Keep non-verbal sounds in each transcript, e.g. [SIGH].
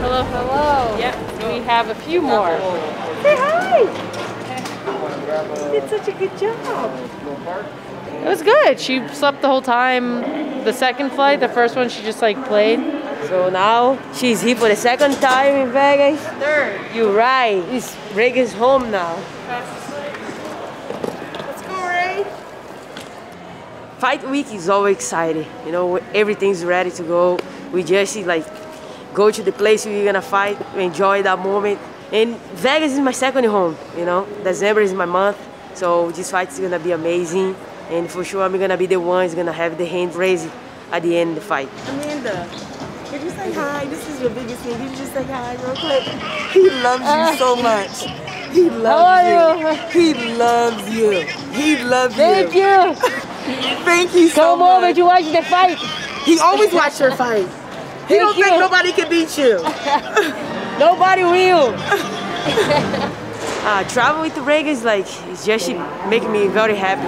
Hello, hello. Yep, we have a few more. Say hi. You did such a good job. It was good. She slept the whole time. The second flight, the first one, she just like played. So now she's here for the second time in Vegas. Third. You're right. It's Vegas home now. Let's go, Ray. Fight week is always exciting. You know, everything's ready to go. We just like go to the place where we're gonna fight, enjoy that moment. And Vegas is my second home. You know, December is my month, so this fight is gonna be amazing. And for sure, I'm gonna be the one who's gonna have the hand raised at the end of the fight. Amanda, could you say hi? This is your biggest fan. Could you just say hi real quick? He loves you so uh, much. He loves you. He loves you. He loves Thank you. you. Thank you so much. Come over much. to watch the fight. He always watch your fight. He don't Thank think nobody can beat you. [LAUGHS] Nobody will. [LAUGHS] Uh, travel with the rig is like, it's just making me very happy.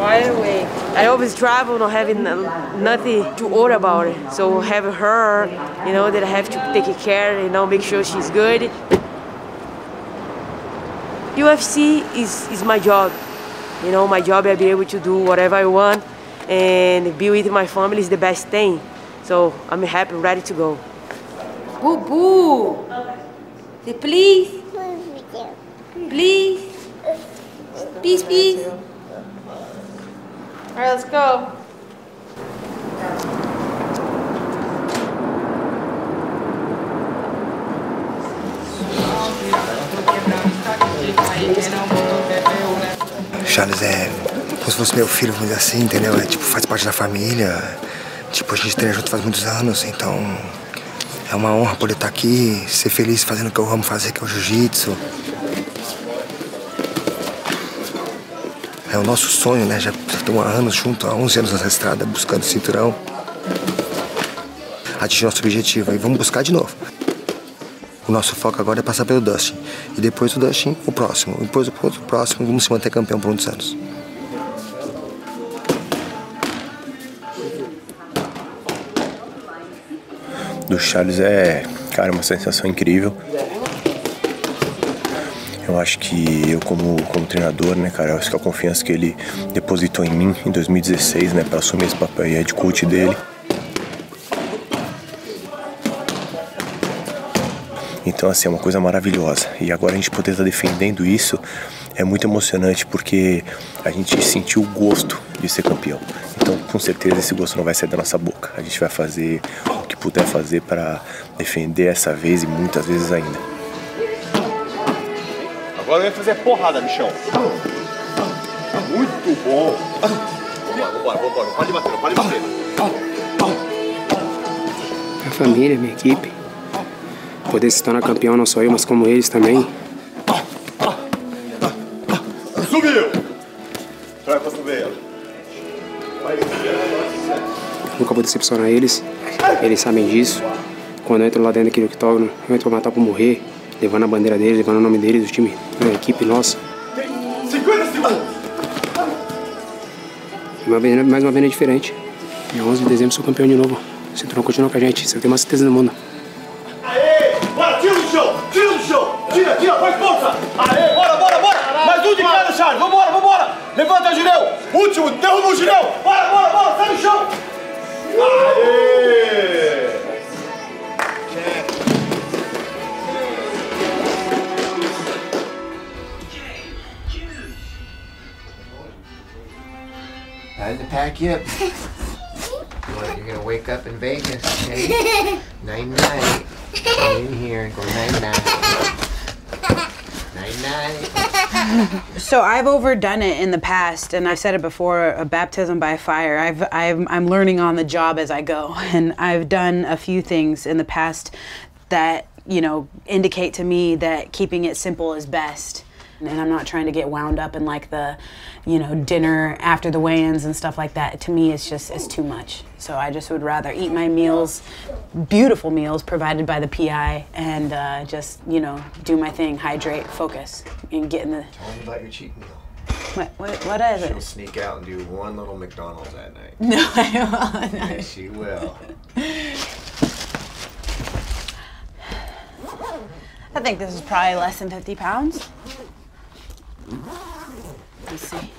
Right away. I always travel not having nothing to worry about it. So have her, you know, that I have to take care, you know, make sure she's good. UFC is, is my job. You know, my job I'll be able to do whatever I want and be with my family is the best thing. So I'm happy, ready to go. Boo boo. Say please. Please. Please, please. All right, let's go. Charles é como se fosse meu filho, vamos dizer assim, entendeu? É tipo, faz parte da família. Tipo, a gente treina junto faz muitos anos, então é uma honra poder estar aqui, ser feliz fazendo o que eu amo fazer, que é o jiu-jitsu. É o nosso sonho, né? Já estamos há anos juntos, há 11 anos nessa estrada, buscando cinturão. Atingir nosso objetivo e vamos buscar de novo. O nosso foco agora é passar pelo Dustin. E depois do Dustin, o próximo. E depois o outro próximo, vamos se manter campeão por muitos anos. do Charles é, cara, uma sensação incrível. Eu acho que eu como, como treinador, né, cara, eu acho que a confiança que ele depositou em mim em 2016, né, para assumir esse papel de coach dele. Então, assim, é uma coisa maravilhosa. E agora a gente poder estar defendendo isso é muito emocionante porque a gente sentiu o gosto de ser campeão. Então, com certeza, esse gosto não vai sair da nossa boca. A gente vai fazer o que puder fazer para defender essa vez e muitas vezes ainda. Agora eu ia fazer porrada, bichão. Muito bom. Vambora, vambora, vambora. Não pode bater, não pode bater. Minha família, minha equipe. Poder se tornar campeão não só eu, mas como eles também. Subiu! Traz pra subir. Nunca vou decepcionar eles. Eles sabem disso. Quando eu entro lá dentro daquele octógono, eu entro pra matar pra morrer. Levando a bandeira deles, levando o nome deles, do time, da equipe nossa. 50 segundos! Uma vez, mais uma vez é diferente. Dia 11 de dezembro sou campeão de novo. O cinturão continua com a gente, eu tenho uma certeza do mundo. Time to pack you up. Well, You're gonna wake up in Vegas, okay? [LAUGHS] Night night. Come in here, and go night night. Night night. [LAUGHS] So I've overdone it in the past, and I've said it before: a baptism by fire. I've, I've I'm learning on the job as I go, [LAUGHS] and I've done a few things in the past that you know indicate to me that keeping it simple is best. And I'm not trying to get wound up in like the, you know, dinner after the weigh-ins and stuff like that. To me, it's just it's too much. So I just would rather eat my meals, beautiful meals provided by the PI, and uh, just you know do my thing, hydrate, focus, and get in the Tell me about your cheat meal. What, what, what is it? She'll sneak out and do one little McDonald's at night. [LAUGHS] No, I. No. Yes, she will. I think this is probably less than 50 pounds. Let's see.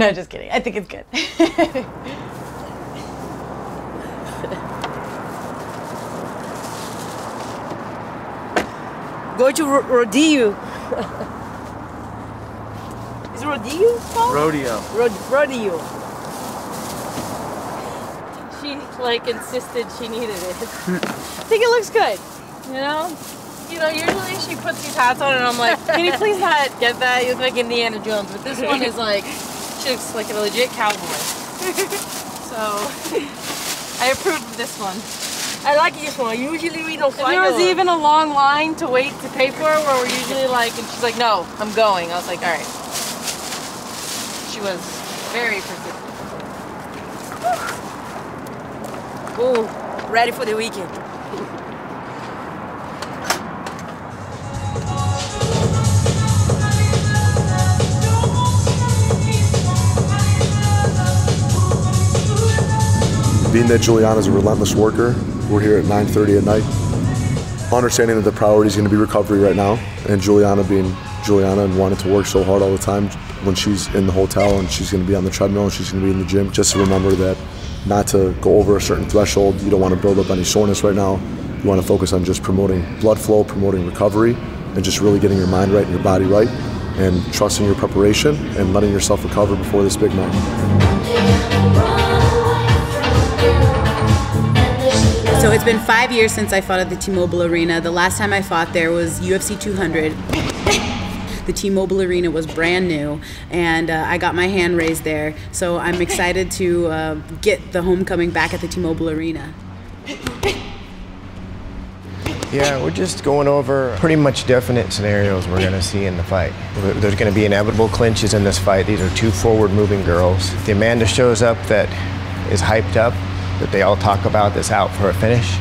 No, just kidding. I think it's good. [LAUGHS] Go to ro- rodeo. [LAUGHS] Is rodeo called? Rodeo. Rod- rodeo. She like insisted she needed it. [LAUGHS] I think it looks good. You know? You know, usually she puts these hats on and I'm like, can you please not get that? You look like Indiana Jones. But this one is like, she looks like a legit cowboy. [LAUGHS] so, I approve of this one. I like this one. Usually we don't find there was even a long line to wait to pay for where we're usually like, and she's like, no, I'm going. I was like, all right. She was very persistent. Boom. Ready for the weekend. Being that Juliana's a relentless worker, we're here at 9.30 at night. Understanding that the priority is going to be recovery right now, and Juliana being Juliana and wanting to work so hard all the time when she's in the hotel and she's going to be on the treadmill and she's going to be in the gym, just to remember that not to go over a certain threshold. You don't want to build up any soreness right now. You want to focus on just promoting blood flow, promoting recovery, and just really getting your mind right and your body right, and trusting your preparation and letting yourself recover before this big night. So it's been five years since I fought at the T-Mobile Arena. The last time I fought there was UFC 200. [LAUGHS] The T-Mobile Arena was brand new, and uh, I got my hand raised there. So I'm excited to uh, get the homecoming back at the T-Mobile Arena. Yeah, we're just going over pretty much definite scenarios we're going to see in the fight. There's going to be inevitable clinches in this fight. These are two forward moving girls. The Amanda shows up that is hyped up, that they all talk about that's out for a finish,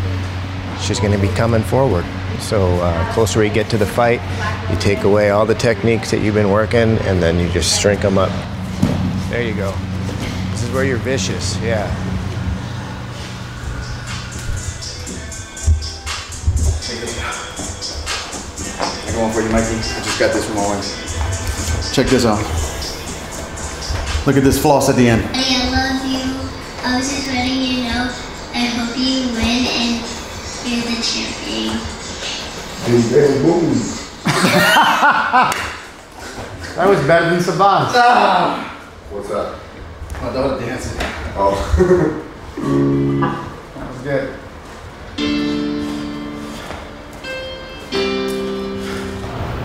she's going to be coming forward. So uh, closer we get to the fight, you take away all the techniques that you've been working, and then you just shrink them up. There you go. This is where you're vicious, yeah. I got one for you, Mikey. I just got this from Owens. Check this out. Look at this floss at the end. I love you. I was just letting you know. I hope you win and you're the champion. that was better than Sabas. Ah. What's up? My daughter dancing. Oh. that was good.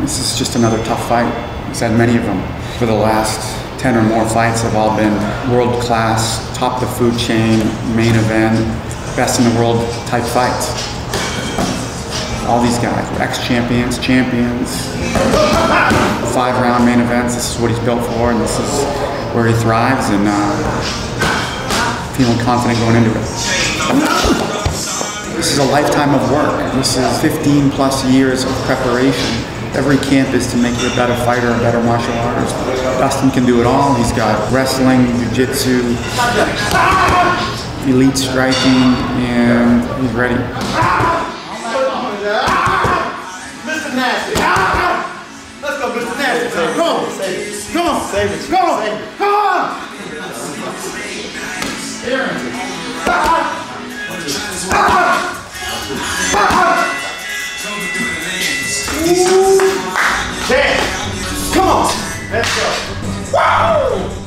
This is just another tough fight. He's had many of them. For the last 10 or more fights have all been world class, top of the food chain, main event, best in the world type fights. All these guys were ex-champions, champions, five round main events. This is what he's built for and this is where he thrives and uh, feeling confident going into it. This is a lifetime of work. This is 15 plus years of preparation. Every camp is to make you a better fighter, a better martial artist. Dustin can do it all. He's got wrestling, jiu-jitsu, elite striking, and he's ready. Come on. Come on. Come on. Come on. Come on. Let's go. Woo!